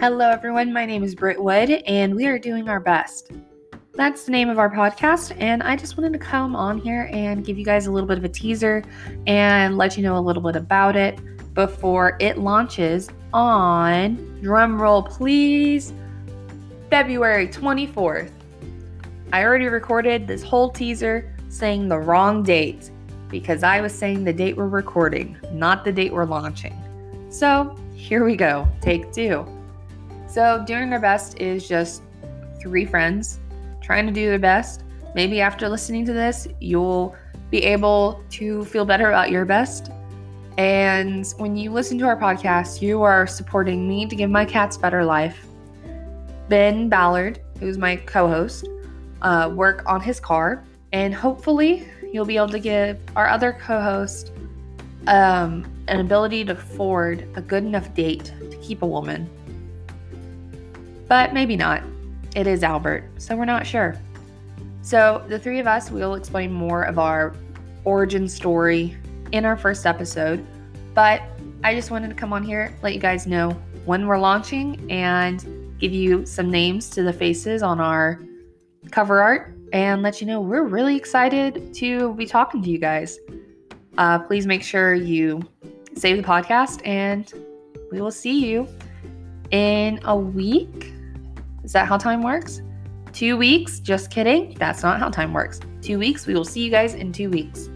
Hello, everyone. My name is Britt Wood, and we are doing our best. That's the name of our podcast, and I just wanted to come on here and give you guys a little bit of a teaser and let you know a little bit about it before it launches on, drumroll please, February 24th. I already recorded this whole teaser saying the wrong date because I was saying the date we're recording, not the date we're launching. So here we go, take two. So, doing our best is just three friends trying to do their best. Maybe after listening to this, you'll be able to feel better about your best. And when you listen to our podcast, you are supporting me to give my cats better life. Ben Ballard, who's my co host, uh, work on his car. And hopefully, you'll be able to give our other co host um, an ability to afford a good enough date to keep a woman. But maybe not. It is Albert, so we're not sure. So, the three of us will explain more of our origin story in our first episode. But I just wanted to come on here, let you guys know when we're launching, and give you some names to the faces on our cover art, and let you know we're really excited to be talking to you guys. Uh, please make sure you save the podcast, and we will see you in a week is that how time works? Two weeks? Just kidding. That's not how time works. Two weeks. We will see you guys in two weeks.